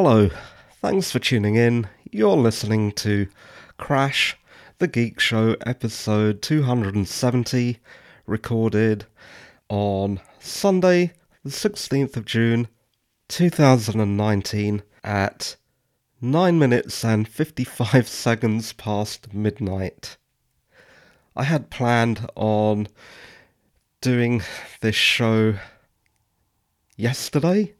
Hello, thanks for tuning in. You're listening to Crash, the Geek Show, episode 270, recorded on Sunday, the 16th of June, 2019, at 9 minutes and 55 seconds past midnight. I had planned on doing this show yesterday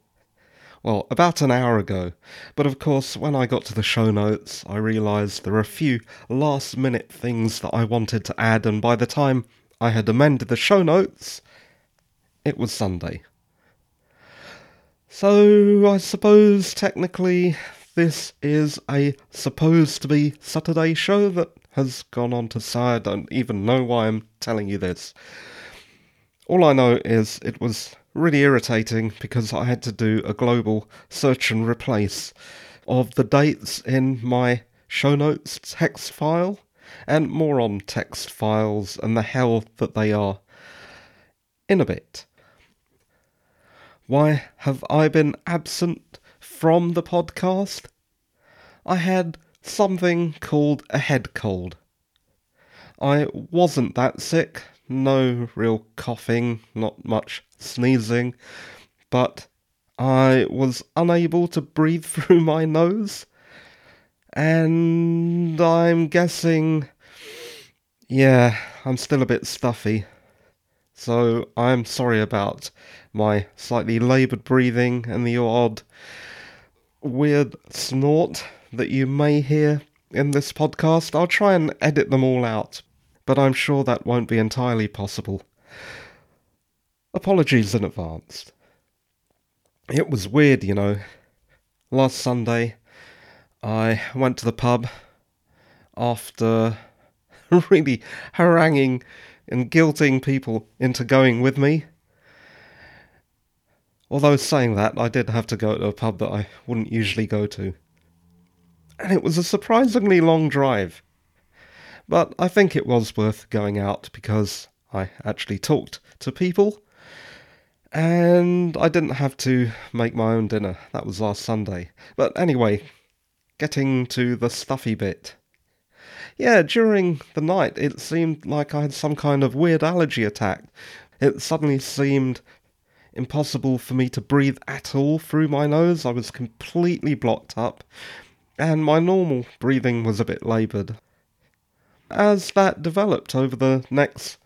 well, about an hour ago. But of course, when I got to the show notes, I realised there were a few last minute things that I wanted to add, and by the time I had amended the show notes, it was Sunday. So I suppose technically this is a supposed to be Saturday show that has gone on to say I don't even know why I'm telling you this. All I know is it was really irritating because I had to do a global search and replace of the dates in my show notes text file and more on text files and the hell that they are in a bit. Why have I been absent from the podcast? I had something called a head cold. I wasn't that sick, no real coughing, not much sneezing, but I was unable to breathe through my nose. And I'm guessing, yeah, I'm still a bit stuffy. So I'm sorry about my slightly laboured breathing and the odd weird snort that you may hear in this podcast. I'll try and edit them all out, but I'm sure that won't be entirely possible. Apologies in advance. It was weird, you know. Last Sunday, I went to the pub after really haranguing and guilting people into going with me. Although saying that, I did have to go to a pub that I wouldn't usually go to. And it was a surprisingly long drive. But I think it was worth going out because I actually talked to people and I didn't have to make my own dinner. That was last Sunday. But anyway, getting to the stuffy bit. Yeah, during the night it seemed like I had some kind of weird allergy attack. It suddenly seemed impossible for me to breathe at all through my nose. I was completely blocked up, and my normal breathing was a bit laboured. As that developed over the next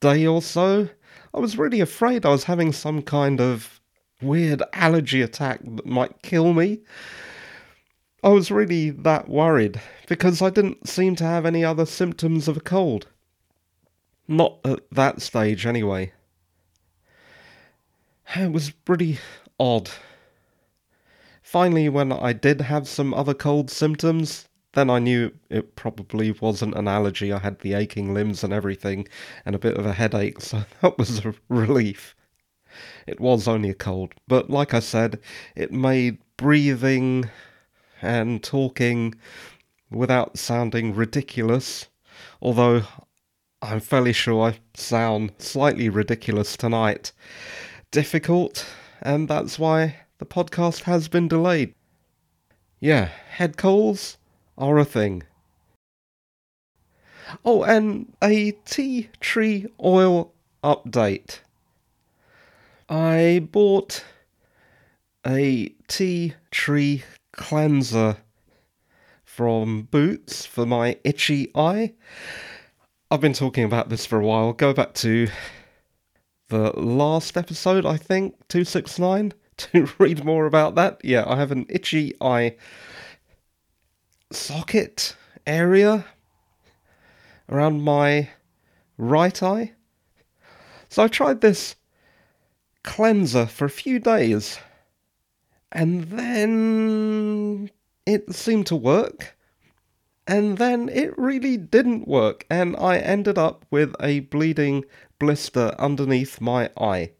day or so, I was really afraid I was having some kind of weird allergy attack that might kill me. I was really that worried because I didn't seem to have any other symptoms of a cold. Not at that stage, anyway. It was pretty odd. Finally, when I did have some other cold symptoms, then I knew it probably wasn't an allergy. I had the aching limbs and everything, and a bit of a headache, so that was a relief. It was only a cold, but like I said, it made breathing and talking without sounding ridiculous, although I'm fairly sure I sound slightly ridiculous tonight, difficult, and that's why the podcast has been delayed. Yeah, head colds, are a thing. Oh, and a tea tree oil update. I bought a tea tree cleanser from Boots for my itchy eye. I've been talking about this for a while. Go back to the last episode, I think, 269, to read more about that. Yeah, I have an itchy eye socket area around my right eye. So I tried this cleanser for a few days and then it seemed to work. And then it really didn't work, and I ended up with a bleeding blister underneath my eye.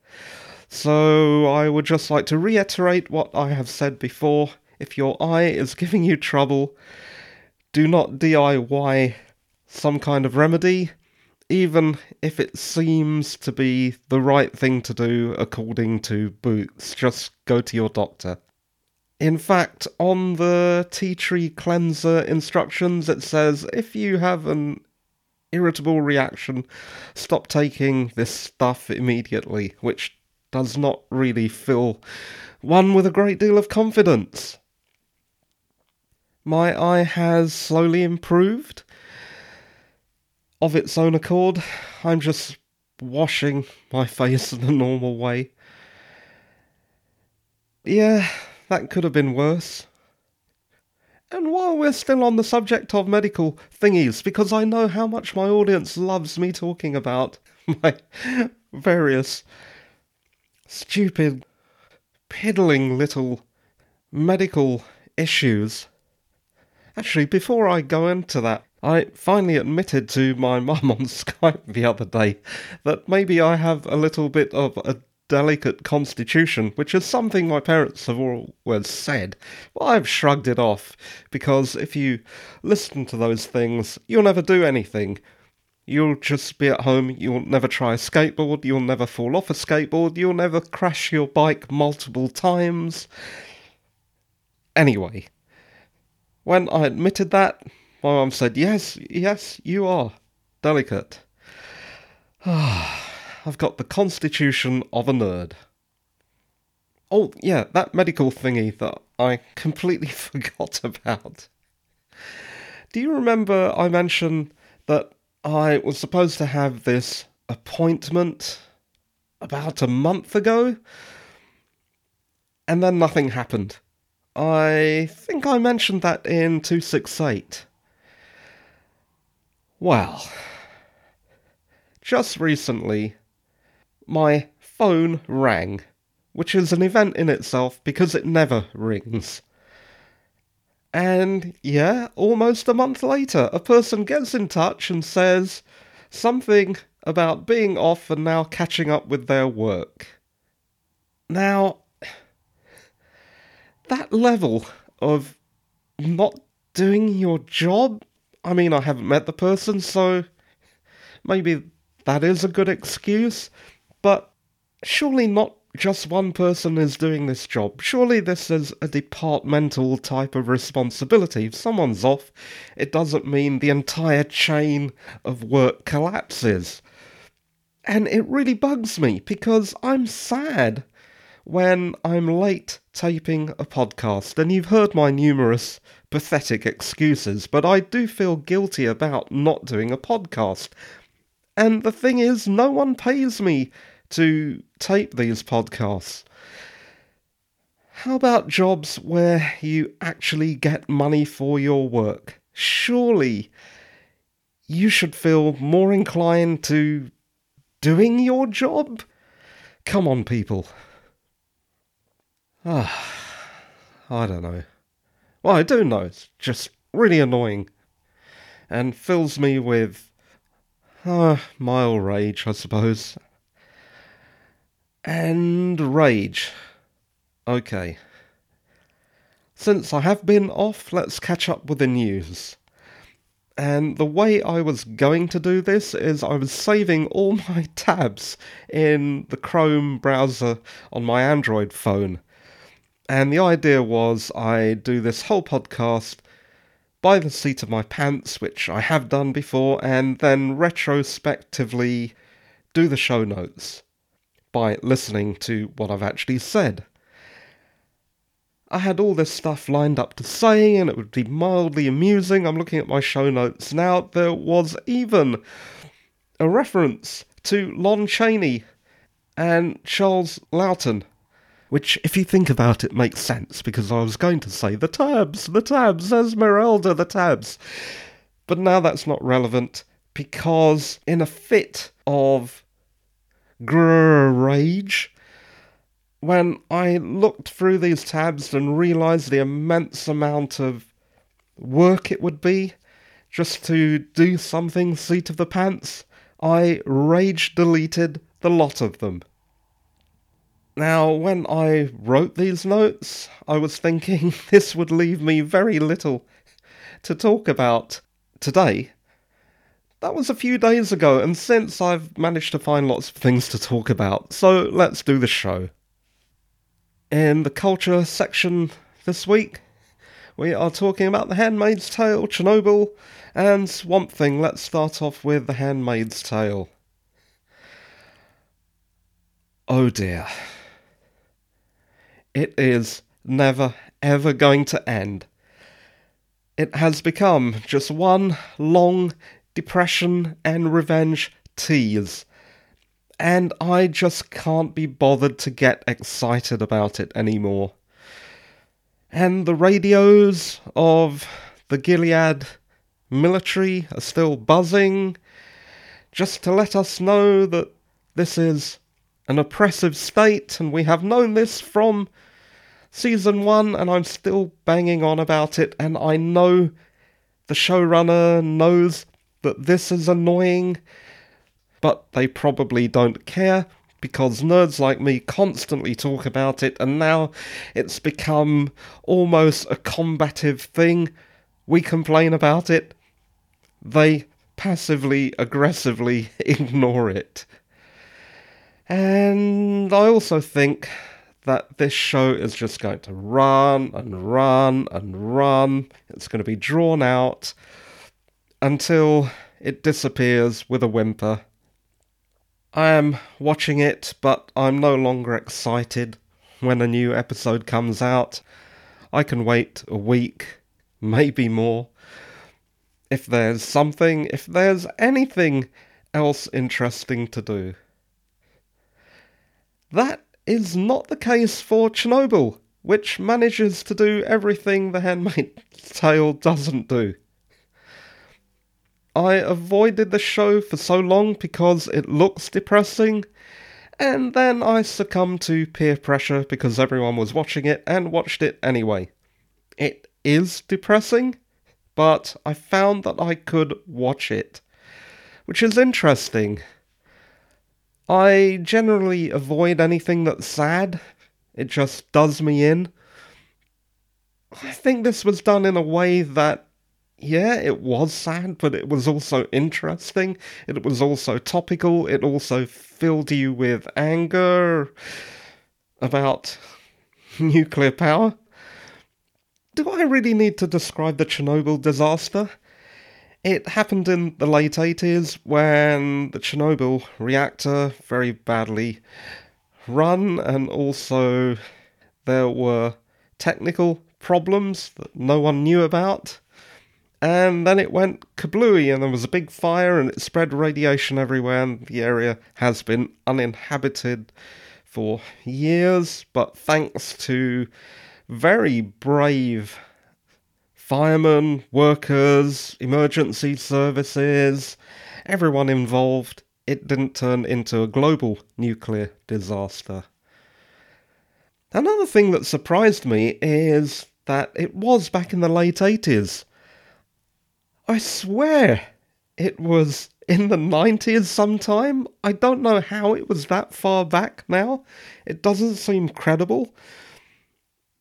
So I would just like to reiterate what I have said before if your eye is giving you trouble, do not DIY some kind of remedy, even if it seems to be the right thing to do according to Boots. Just go to your doctor. In fact, on the tea tree cleanser instructions, it says if you have an irritable reaction, stop taking this stuff immediately, which does not really fill one with a great deal of confidence. My eye has slowly improved of its own accord. I'm just washing my face in the normal way. Yeah, that could have been worse. And while we're still on the subject of medical thingies, because I know how much my audience loves me talking about my various stupid, piddling little medical issues. Actually, before I go into that, I finally admitted to my mum on Skype the other day that maybe I have a little bit of a delicate constitution, which is something my parents have always said. Well, I've shrugged it off, because if you listen to those things, you'll never do anything. You'll just be at home, you'll never try a skateboard, you'll never fall off a skateboard, you'll never crash your bike multiple times. Anyway, when I admitted that, my mum said, Yes, yes, you are delicate. I've got the constitution of a nerd. Oh, yeah, that medical thingy that I completely forgot about. Do you remember I mentioned that I was supposed to have this appointment about a month ago? And then nothing happened. I think I mentioned that in 268. Well, just recently my phone rang, which is an event in itself because it never rings. And yeah, almost a month later, a person gets in touch and says something about being off and now catching up with their work. Now, that level of not doing your job, I mean, I haven't met the person, so maybe that is a good excuse, but surely not just one person is doing this job. Surely this is a departmental type of responsibility. If someone's off, it doesn't mean the entire chain of work collapses. And it really bugs me because I'm sad when I'm late taping a podcast. And you've heard my numerous pathetic excuses, but I do feel guilty about not doing a podcast. And the thing is, no one pays me to tape these podcasts. How about jobs where you actually get money for your work? Surely you should feel more inclined to doing your job? Come on, people. Ah, I don't know. Well, I do know. It's just really annoying and fills me with uh, mild rage, I suppose. And rage. Okay. Since I have been off, let's catch up with the news. And the way I was going to do this is I was saving all my tabs in the Chrome browser on my Android phone. And the idea was I do this whole podcast by the seat of my pants, which I have done before, and then retrospectively do the show notes by listening to what I've actually said. I had all this stuff lined up to say, and it would be mildly amusing. I'm looking at my show notes now. There was even a reference to Lon Chaney and Charles Laughton which, if you think about it, makes sense because I was going to say the tabs, the tabs, Esmeralda, the tabs. But now that's not relevant because, in a fit of grrr rage, when I looked through these tabs and realised the immense amount of work it would be just to do something seat of the pants, I rage deleted the lot of them. Now, when I wrote these notes, I was thinking this would leave me very little to talk about today. That was a few days ago, and since I've managed to find lots of things to talk about, so let's do the show. In the culture section this week. We are talking about The Handmaid's Tale, Chernobyl, and Swamp Thing. Let's start off with The Handmaid's Tale. Oh dear. It is never ever going to end. It has become just one long depression and revenge tease. And I just can't be bothered to get excited about it anymore. And the radios of the Gilead military are still buzzing just to let us know that this is an oppressive state and we have known this from season one and I'm still banging on about it and I know the showrunner knows that this is annoying, but they probably don't care because nerds like me constantly talk about it, and now it's become almost a combative thing. We complain about it, they passively aggressively ignore it. And I also think that this show is just going to run and run and run. It's going to be drawn out until it disappears with a whimper. I am watching it, but I'm no longer excited when a new episode comes out. I can wait a week, maybe more. If there's something, if there's anything else interesting to do. That is not the case for Chernobyl, which manages to do everything The Handmaid's Tale doesn't do. I avoided the show for so long because it looks depressing, and then I succumbed to peer pressure because everyone was watching it and watched it anyway. It is depressing, but I found that I could watch it, which is interesting I generally avoid anything that's sad. It just does me in. I think this was done in a way that, yeah, it was sad, but it was also interesting. It was also topical. It also filled you with anger about nuclear power. Do I really need to describe the Chernobyl disaster? It happened in the late 80s when the Chernobyl reactor very badly run, and also there were technical problems that no one knew about. And then it went kablooey, and there was a big fire, and it spread radiation everywhere, and the area has been uninhabited for years. But thanks to very brave firemen, workers, emergency services, everyone involved, it didn't turn into a global nuclear disaster. Another thing that surprised me is that it was back in the late 80s. I swear it was in the 90s sometime. I don't know how it was that far back now. It doesn't seem credible.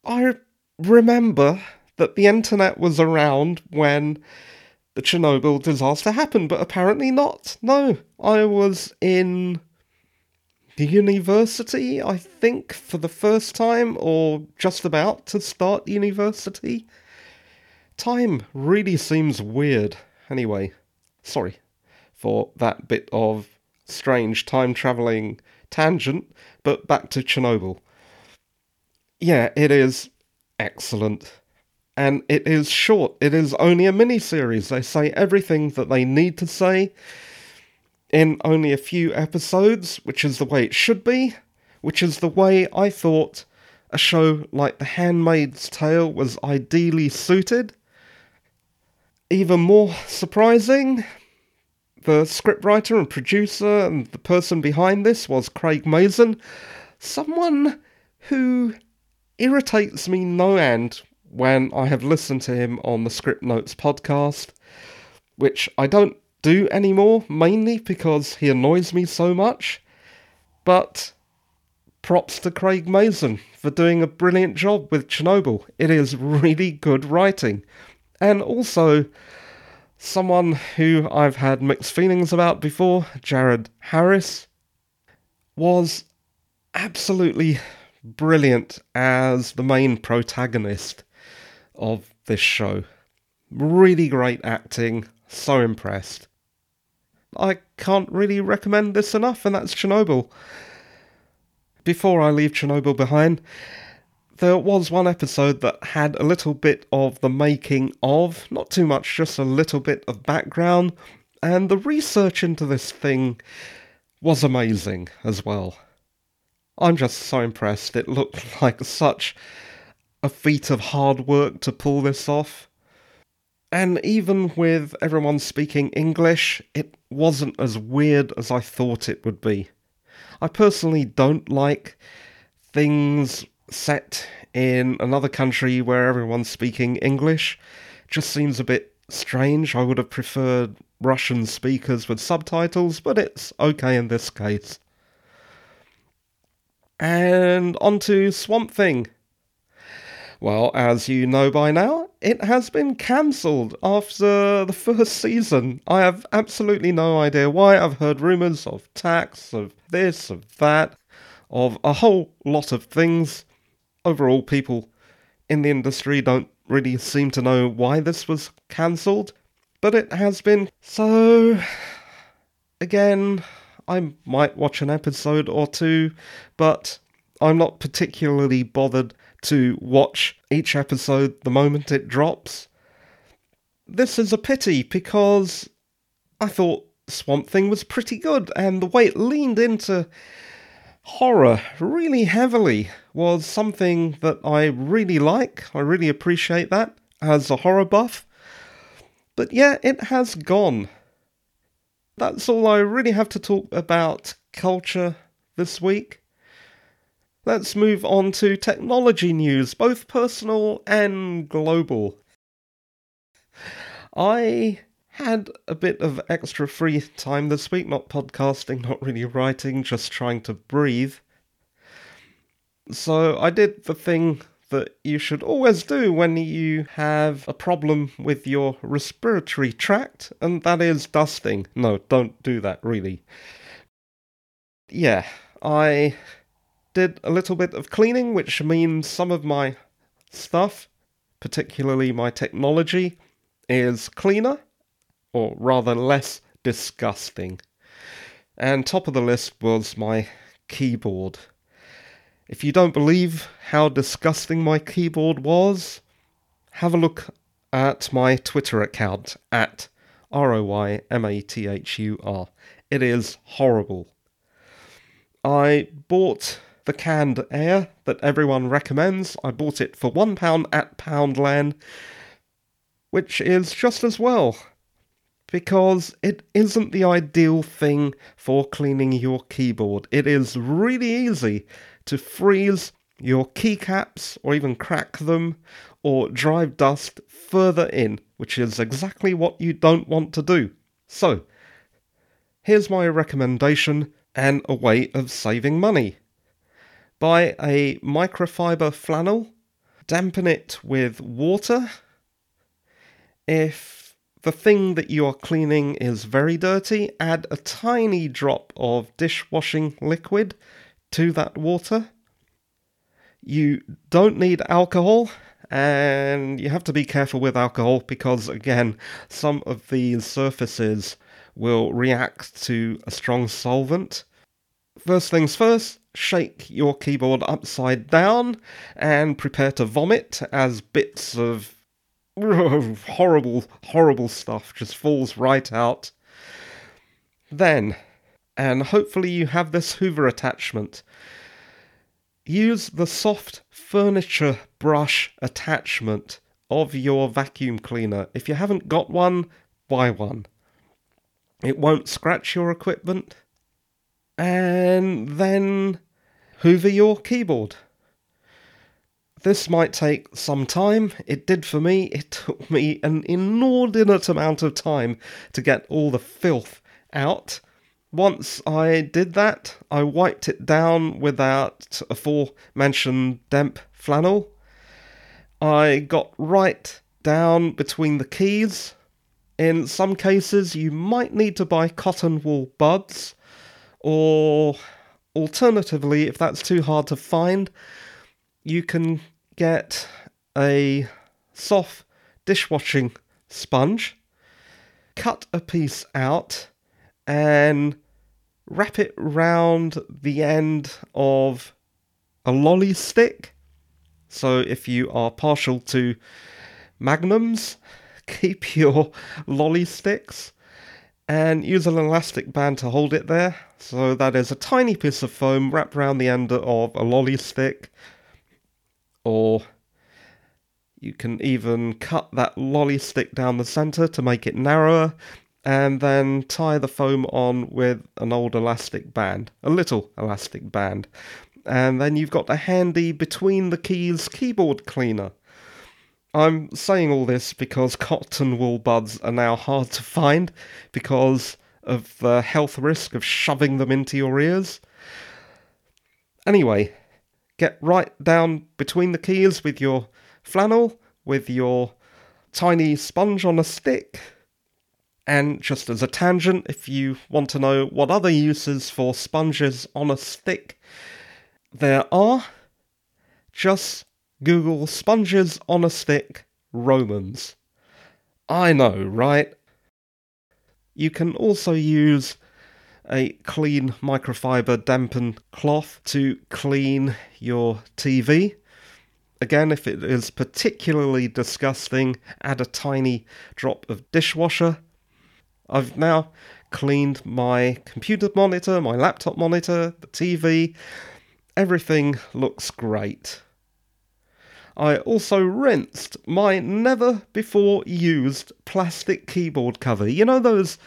I remember that the internet was around when the Chernobyl disaster happened, but apparently not. No, I was in the university, I think, for the first time, or just about to start university. Time really seems weird. Anyway, sorry for that bit of strange time travelling tangent, but back to Chernobyl. Yeah, it is excellent and it is short. It is only a mini series. They say everything that they need to say in only a few episodes, which is the way it should be, which is the way I thought a show like The Handmaid's Tale was ideally suited. Even more surprising, the scriptwriter and producer and the person behind this was Craig Mazin, someone who irritates me no end when I have listened to him on the Script Notes podcast, which I don't do anymore, mainly because he annoys me so much. But props to Craig Mazin for doing a brilliant job with Chernobyl. It is really good writing. And also, someone who I've had mixed feelings about before, Jared Harris, was absolutely brilliant as the main protagonist of this show. Really great acting, so impressed. I can't really recommend this enough, and that's Chernobyl. Before I leave Chernobyl behind, there was one episode that had a little bit of the making of, not too much, just a little bit of background, and the research into this thing was amazing as well. I'm just so impressed. It looked like such a feat of hard work to pull this off. And even with everyone speaking English, it wasn't as weird as I thought it would be. I personally don't like things set in another country where everyone's speaking English. It just seems a bit strange. I would have preferred Russian speakers with subtitles, but it's okay in this case. And on to Swamp Thing. Well, as you know by now, it has been cancelled after the first season. I have absolutely no idea why. I've heard rumours of tax, of this, of that, of a whole lot of things. Overall, people in the industry don't really seem to know why this was cancelled, but it has been. So, again, I might watch an episode or two, but I'm not particularly bothered to watch each episode the moment it drops. This is a pity because I thought Swamp Thing was pretty good, and the way it leaned into horror really heavily was something that I really like. I really appreciate that as a horror buff. But yeah, it has gone. That's all I really have to talk about culture this week. Let's move on to technology news, both personal and global. I had a bit of extra free time this week, not podcasting, not really writing, just trying to breathe. So I did the thing that you should always do when you have a problem with your respiratory tract, and that is dusting. No, don't do that, really. Yeah, I did a little bit of cleaning, which means some of my stuff, particularly my technology, is cleaner, or rather less disgusting. And top of the list was my keyboard. If you don't believe how disgusting my keyboard was, have a look at my Twitter account at R O Y M A T H U R. It is horrible. I bought the canned air that everyone recommends. I bought it for £1 at Poundland, which is just as well, because it isn't the ideal thing for cleaning your keyboard. It is really easy to freeze your keycaps or even crack them or drive dust further in, which is exactly what you don't want to do. So, here's my recommendation and a way of saving money. Buy a microfiber flannel, dampen it with water. If the thing that you are cleaning is very dirty, add a tiny drop of dishwashing liquid to that water. You don't need alcohol, and you have to be careful with alcohol because, again, some of these surfaces will react to a strong solvent. First things first, shake your keyboard upside down and prepare to vomit as bits of horrible, horrible stuff just falls right out. Then, and hopefully you have this Hoover attachment, use the soft furniture brush attachment of your vacuum cleaner. If you haven't got one, buy one. It won't scratch your equipment. And then hoover your keyboard. This might take some time. It did for me. It took me an inordinate amount of time to get all the filth out. Once I did that, I wiped it down with that aforementioned damp flannel. I got right down between the keys. In some cases, you might need to buy cotton wool buds, or alternatively, if that's too hard to find, you can get a soft dishwashing sponge, cut a piece out, and wrap it round the end of a lolly stick. So if you are partial to magnums, keep your lolly sticks and use an elastic band to hold it there. So that is a tiny piece of foam wrapped around the end of a lolly stick, or you can even cut that lolly stick down the center to make it narrower, and then tie the foam on with an old elastic band, a little elastic band. And then you've got a handy between the keys keyboard cleaner. I'm saying all this because cotton wool buds are now hard to find because of the health risk of shoving them into your ears. Anyway, get right down between the keys with your flannel, with your tiny sponge on a stick. And just as a tangent, if you want to know what other uses for sponges on a stick there are, just Google sponges on a stick Romans. I know, right? You can also use a clean microfiber dampened cloth to clean your TV. Again, if it is particularly disgusting, add a tiny drop of dishwasher. I've now cleaned my computer monitor, my laptop monitor, the TV. Everything looks great. I also rinsed my never before used plastic keyboard cover. You know those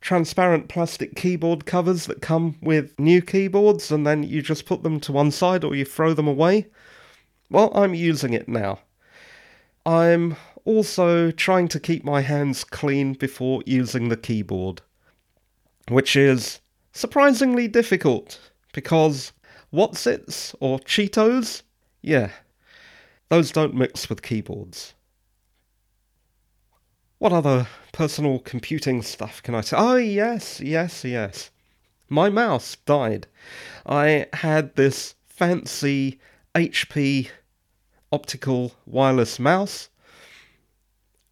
transparent plastic keyboard covers that come with new keyboards and then you just put them to one side or you throw them away? Well, I'm using it now. I'm also trying to keep my hands clean before using the keyboard, which is surprisingly difficult because Wotsits or Cheetos, yeah, those don't mix with keyboards. What other personal computing stuff can I say? Oh, yes, yes, yes. My mouse died. I had this fancy HP optical wireless mouse,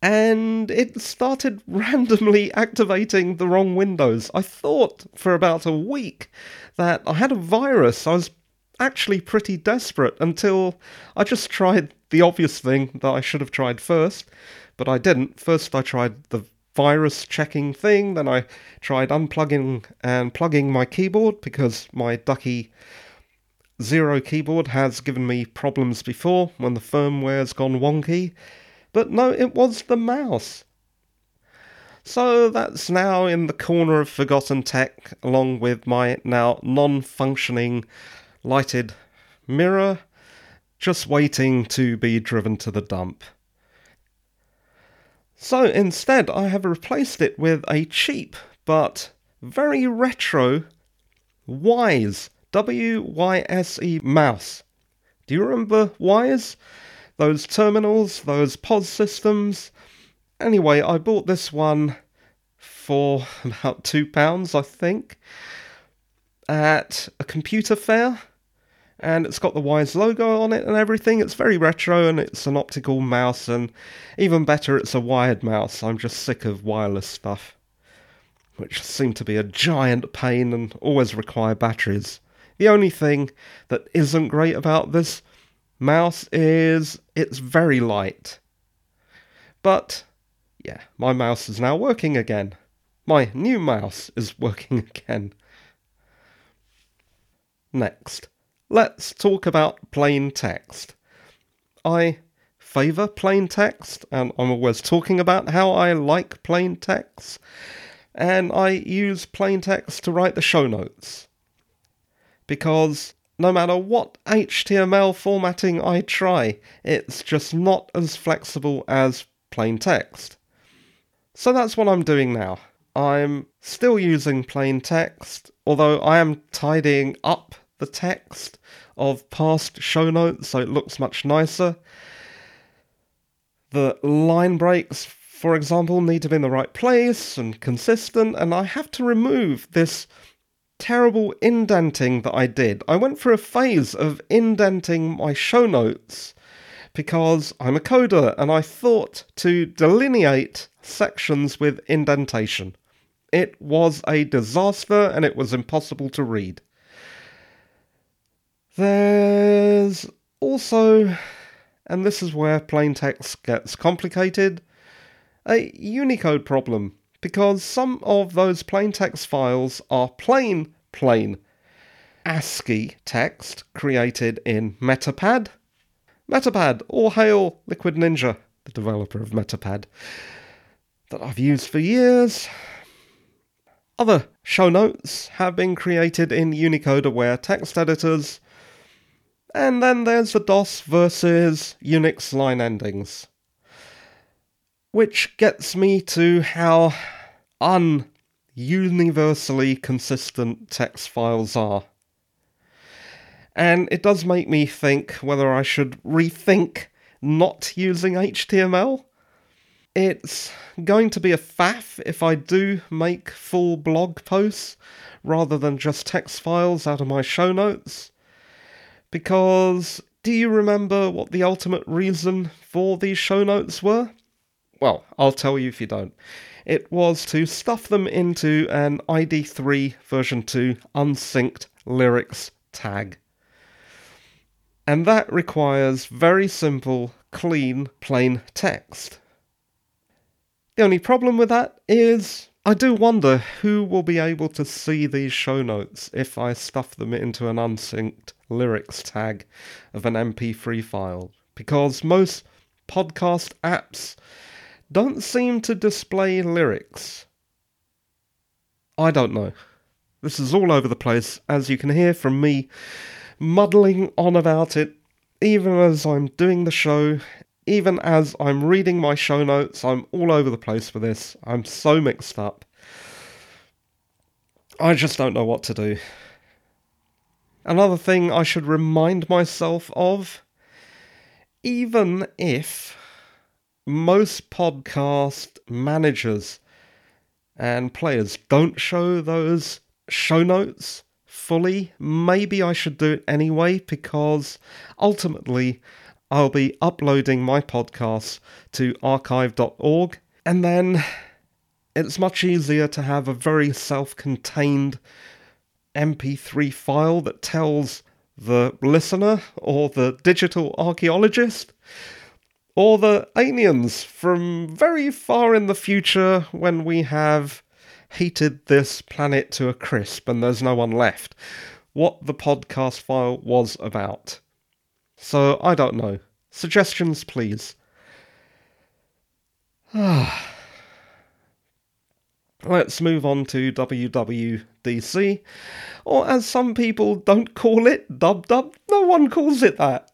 and it started randomly activating the wrong windows. I thought for about a week that I had a virus. I was actually pretty desperate until I just tried the obvious thing that I should have tried first, but I didn't. First, I tried the virus checking thing, then I tried unplugging and plugging my keyboard because my Ducky Zero keyboard has given me problems before when the firmware's gone wonky. But no, it was the mouse. So that's now in the corner of forgotten tech, along with my now non functioning lighted mirror, just waiting to be driven to the dump. So instead, I have replaced it with a cheap but very retro Wyse W Y S E mouse. Do you remember Wyse? Those terminals, those POS systems. Anyway, I bought this one for about £2, I think, at a computer fair and it's got the Wyse logo on it and everything. It's very retro and it's an optical mouse, and even better, it's a wired mouse. I'm just sick of wireless stuff, which seem to be a giant pain and always require batteries. The only thing that isn't great about this mouse is it's very light. But yeah, my mouse is now working again. My new mouse is working again. Next. Let's talk about plain text. I favour plain text, and I'm always talking about how I like plain text, and I use plain text to write the show notes. Because no matter what HTML formatting I try, it's just not as flexible as plain text. So that's what I'm doing now. I'm still using plain text, although I am tidying up the text of past show notes so it looks much nicer. The line breaks, for example, need to be in the right place and consistent, and I have to remove this terrible indenting that I did. I went through a phase of indenting my show notes because I'm a coder and I thought to delineate sections with indentation. It was a disaster and it was impossible to read. There's also, and this is where plain text gets complicated, a Unicode problem because some of those plain text files are plain, plain ASCII text created in Metapad. Metapad, all hail Liquid Ninja, the developer of Metapad, that I've used for years. Other show notes have been created in Unicode aware text editors. And then there's the DOS versus Unix line endings. Which gets me to how ununiversally consistent text files are. And it does make me think whether I should rethink not using HTML. It's going to be a faff if I do make full blog posts rather than just text files out of my show notes. Because do you remember what the ultimate reason for these show notes were? Well, I'll tell you if you don't. It was to stuff them into an ID3 version 2 unsynced lyrics tag. And that requires very simple, clean, plain text. The only problem with that is I do wonder who will be able to see these show notes if I stuff them into an unsynced lyrics tag of an MP3 file, because most podcast apps don't seem to display lyrics. I don't know. This is all over the place, as you can hear from me muddling on about it, even as I'm doing the show, even as I'm reading my show notes. I'm all over the place for this. I'm so mixed up. I just don't know what to do. Another thing I should remind myself of even if most podcast managers and players don't show those show notes fully. Maybe I should do it anyway because ultimately I'll be uploading my podcasts to archive.org and then it's much easier to have a very self contained MP3 file that tells the listener or the digital archaeologist or the aliens from very far in the future when we have heated this planet to a crisp and there's no one left, what the podcast file was about. So I don't know. Suggestions, please. Let's move on to WWDC, or as some people don't call it, Dub Dub. No one calls it that.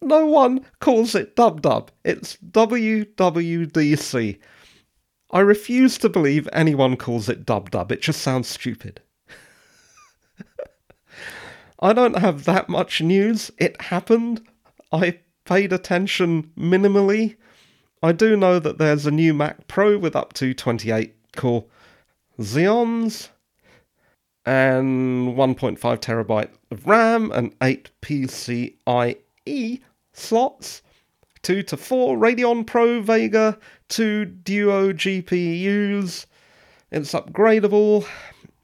No one calls it Dub Dub. It's WWDC. I refuse to believe anyone calls it Dub Dub. It just sounds stupid. I don't have that much news. It happened. I paid attention minimally. I do know that there's a new Mac Pro with up to 28 core Xeons and 1.5 terabyte of RAM and 8 PCIe slots, 2 to 4 Radeon Pro Vega, 2 Duo GPUs. It's upgradable,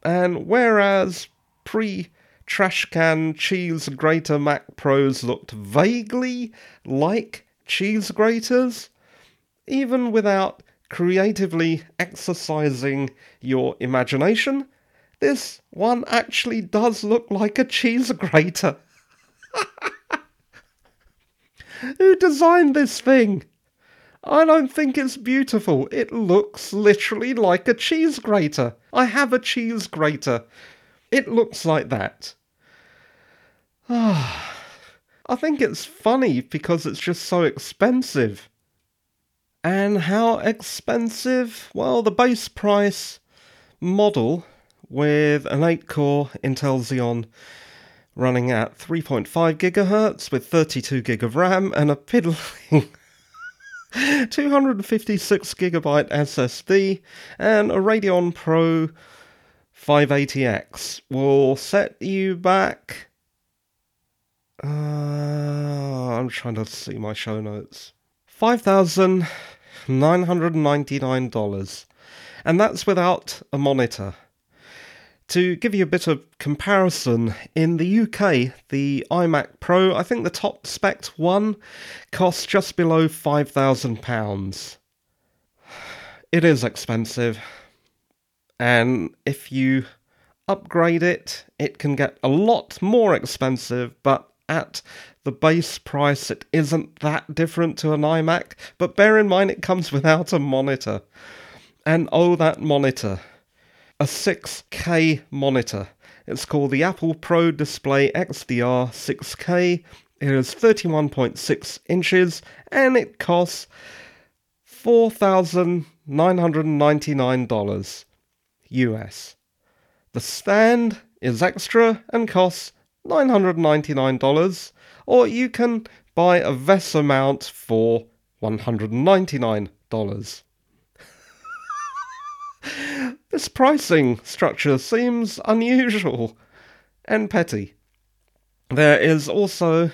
and whereas pre trash can cheese grater Mac Pros looked vaguely like cheese graters, even without creatively exercising your imagination, this one actually does look like a cheese grater. Who designed this thing? I don't think it's beautiful. It looks literally like a cheese grater. I have a cheese grater. It looks like that. I think it's funny because it's just so expensive. And how expensive? Well, the base price model with an 8 core Intel Xeon running at 3.5 gigahertz with 32 gig of RAM and a piddling 256 gigabyte SSD and a Radeon Pro 580X will set you back. Uh, I'm trying to see my show notes. $5,999. And that's without a monitor. To give you a bit of comparison, in the UK, the iMac Pro, I think the top spec one costs just below £5,000. It is expensive, and if you upgrade it, it can get a lot more expensive, but at the base price, it isn't that different to an iMac. But bear in mind, it comes without a monitor. And oh, that monitor a 6K monitor. It's called the Apple Pro Display XDR 6K. It is 31.6 inches and it costs $4,999 US. The stand is extra and costs $999, or you can buy a VESA mount for $199. This pricing structure seems unusual and petty. There is also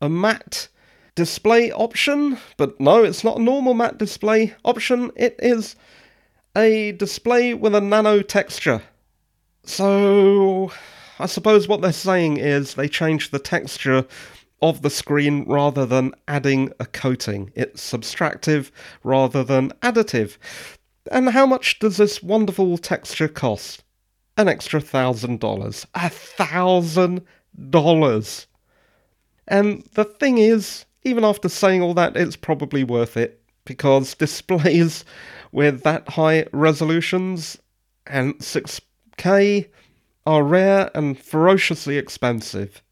a matte display option, but no, it's not a normal matte display option, it is a display with a nano texture. So, I suppose what they're saying is they changed the texture of the screen rather than adding a coating. It's subtractive rather than additive. And how much does this wonderful texture cost? An extra thousand dollars. A thousand dollars! And the thing is, even after saying all that, it's probably worth it because displays with that high resolutions and 6K are rare and ferociously expensive.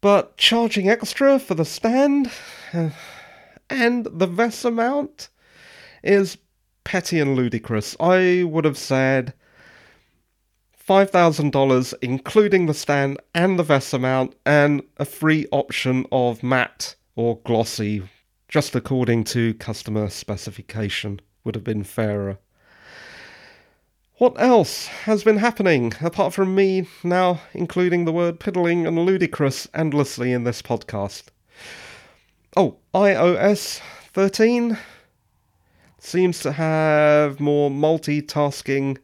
But charging extra for the stand and the VESA mount is petty and ludicrous. I would have said $5,000, including the stand and the VESA mount, and a free option of matte or glossy, just according to customer specification, would have been fairer. What else has been happening, apart from me now including the word piddling and ludicrous endlessly in this podcast? Oh, iOS 13 seems to have more multitasking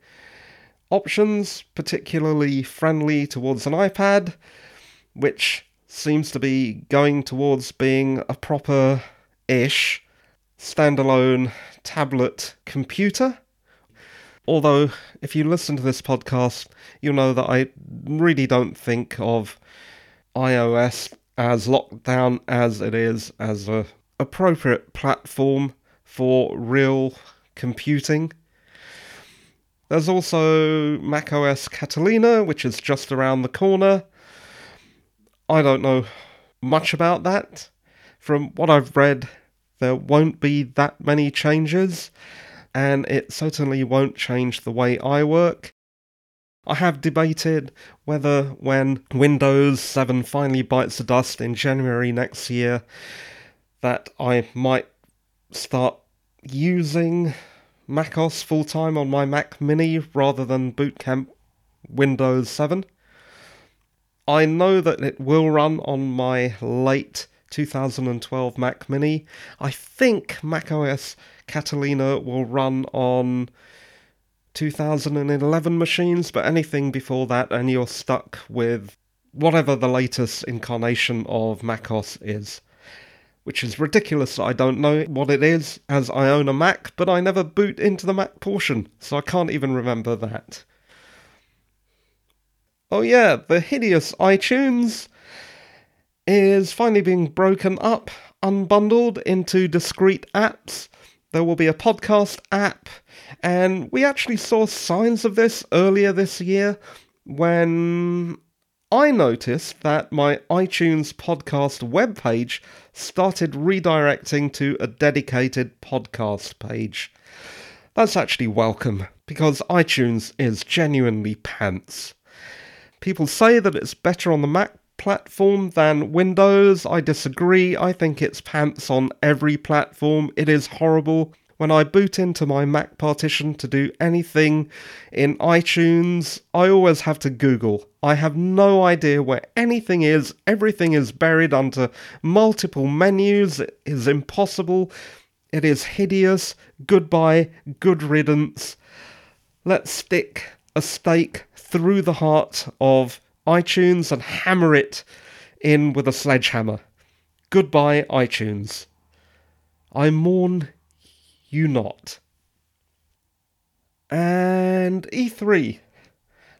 options, particularly friendly towards an iPad, which seems to be going towards being a proper ish standalone tablet computer. Although, if you listen to this podcast, you'll know that I really don't think of iOS as locked down as it is as a appropriate platform for real computing. There's also macOS Catalina, which is just around the corner. I don't know much about that. From what I've read, there won't be that many changes, and it certainly won't change the way I work. I have debated whether when Windows 7 finally bites the dust in January next year, that I might start using macOS full time on my Mac Mini rather than Bootcamp Windows 7. I know that it will run on my late 2012 Mac Mini. I think macOS Catalina will run on 2011 machines, but anything before that, and you're stuck with whatever the latest incarnation of macOS is which is ridiculous. I don't know what it is, as I own a Mac, but I never boot into the Mac portion, so I can't even remember that. Oh, yeah, the hideous iTunes is finally being broken up, unbundled into discrete apps. There will be a podcast app, and we actually saw signs of this earlier this year when I noticed that my iTunes podcast webpage started redirecting to a dedicated podcast page. That's actually welcome because iTunes is genuinely pants. People say that it's better on the Mac platform than Windows. I disagree. I think it's pants on every platform. It is horrible. When I boot into my Mac partition to do anything in iTunes, I always have to Google. I have no idea where anything is. Everything is buried under multiple menus. It is impossible. It is hideous. Goodbye. Good riddance. Let's stick a stake through the heart of iTunes and hammer it in with a sledgehammer. Goodbye, iTunes. I mourn you not. And E3.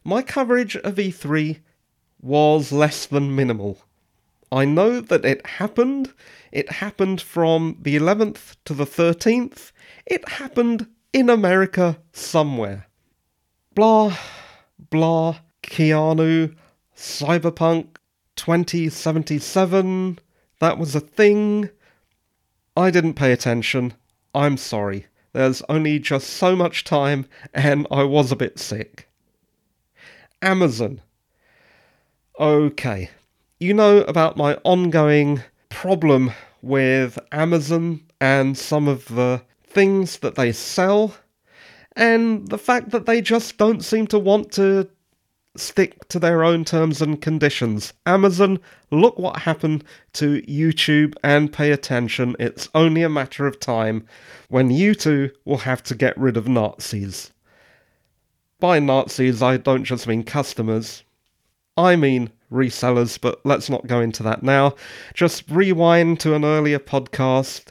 My coverage of E3 was less than minimal. I know that it happened. It happened from the 11th to the 13th. It happened in America somewhere. Blah, blah, Keanu, Cyberpunk 2077. That was a thing. I didn't pay attention. I'm sorry. There's only just so much time, and I was a bit sick. Amazon. Okay. You know about my ongoing problem with Amazon and some of the things that they sell, and the fact that they just don't seem to want to stick to their own terms and conditions. Amazon, look what happened to YouTube and pay attention. It's only a matter of time when you too will have to get rid of Nazis. By Nazis, I don't just mean customers. I mean resellers, but let's not go into that now. Just rewind to an earlier podcast,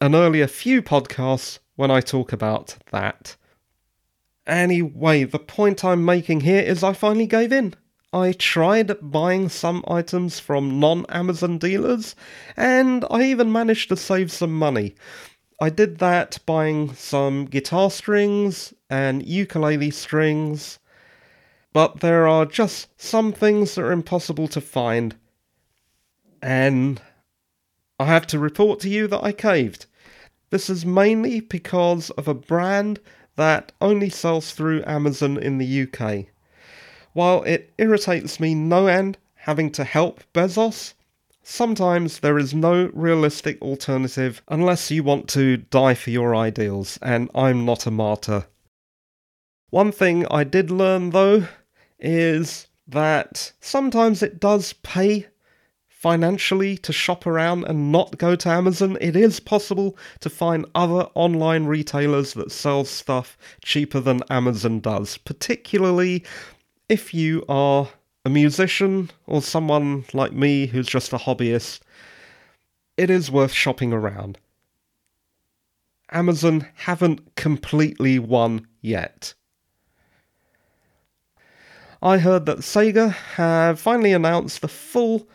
an earlier few podcasts when I talk about that. Anyway, the point I'm making here is I finally gave in. I tried buying some items from non Amazon dealers, and I even managed to save some money. I did that buying some guitar strings and ukulele strings, but there are just some things that are impossible to find. And I have to report to you that I caved. This is mainly because of a brand that only sells through Amazon in the UK. While it irritates me no end having to help Bezos, sometimes there is no realistic alternative unless you want to die for your ideals, and I'm not a martyr. One thing I did learn though is that sometimes it does pay financially to shop around and not go to Amazon, it is possible to find other online retailers that sell stuff cheaper than Amazon does, particularly if you are a musician or someone like me who's just a hobbyist. It is worth shopping around. Amazon haven't completely won yet. I heard that Sega have finally announced the full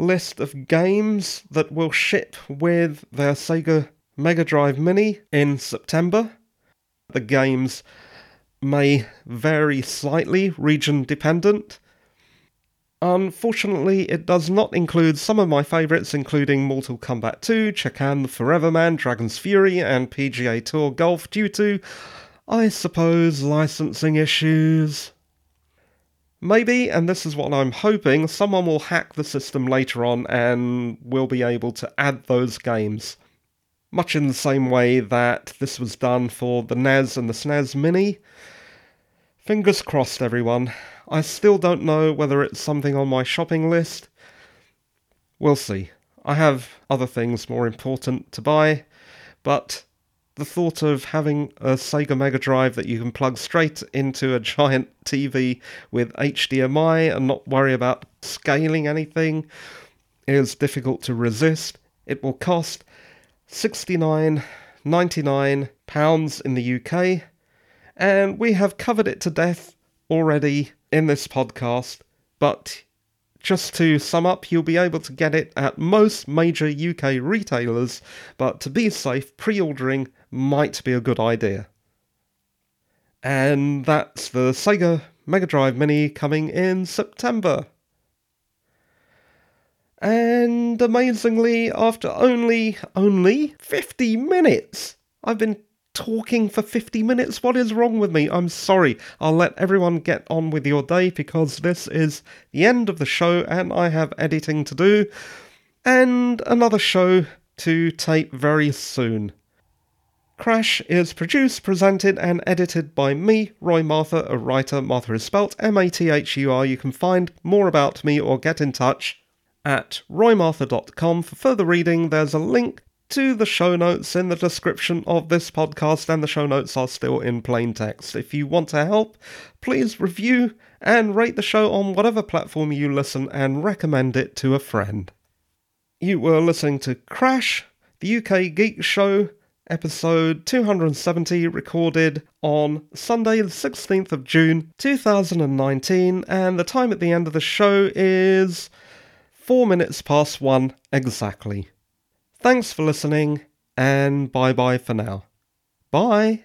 list of games that will ship with their Sega Mega Drive Mini in September. The games may vary slightly, region dependent. Unfortunately, it does not include some of my favourites, including Mortal Kombat 2, Chakan the Forever Man, Dragon's Fury, and PGA Tour Golf, due to, I suppose, licensing issues. Maybe, and this is what I'm hoping, someone will hack the system later on and we'll be able to add those games. Much in the same way that this was done for the NES and the SNES Mini. Fingers crossed, everyone. I still don't know whether it's something on my shopping list. We'll see. I have other things more important to buy, but the thought of having a Sega Mega Drive that you can plug straight into a giant TV with HDMI and not worry about scaling anything is difficult to resist. It will cost 69.99 pounds in the UK, and we have covered it to death already in this podcast, but just to sum up, you'll be able to get it at most major UK retailers, but to be safe, pre ordering might be a good idea. And that's the Sega Mega Drive Mini coming in September. And amazingly, after only, only 50 minutes, I've been talking for 50 minutes. What is wrong with me? I'm sorry. I'll let everyone get on with your day because this is the end of the show and I have editing to do and another show to tape very soon. Crash is produced, presented, and edited by me, Roy Mathur, a writer. Mathur is spelt M A T H U R. You can find more about me or get in touch at roymathur.com. For further reading, there's a link to the show notes in the description of this podcast, and the show notes are still in plain text. If you want to help, please review and rate the show on whatever platform you listen and recommend it to a friend. You were listening to Crash, the UK Geek Show, episode 270, recorded on Sunday, the 16th of June 2019, and the time at the end of the show is 4 minutes past 1 exactly. Thanks for listening, and bye bye for now. Bye!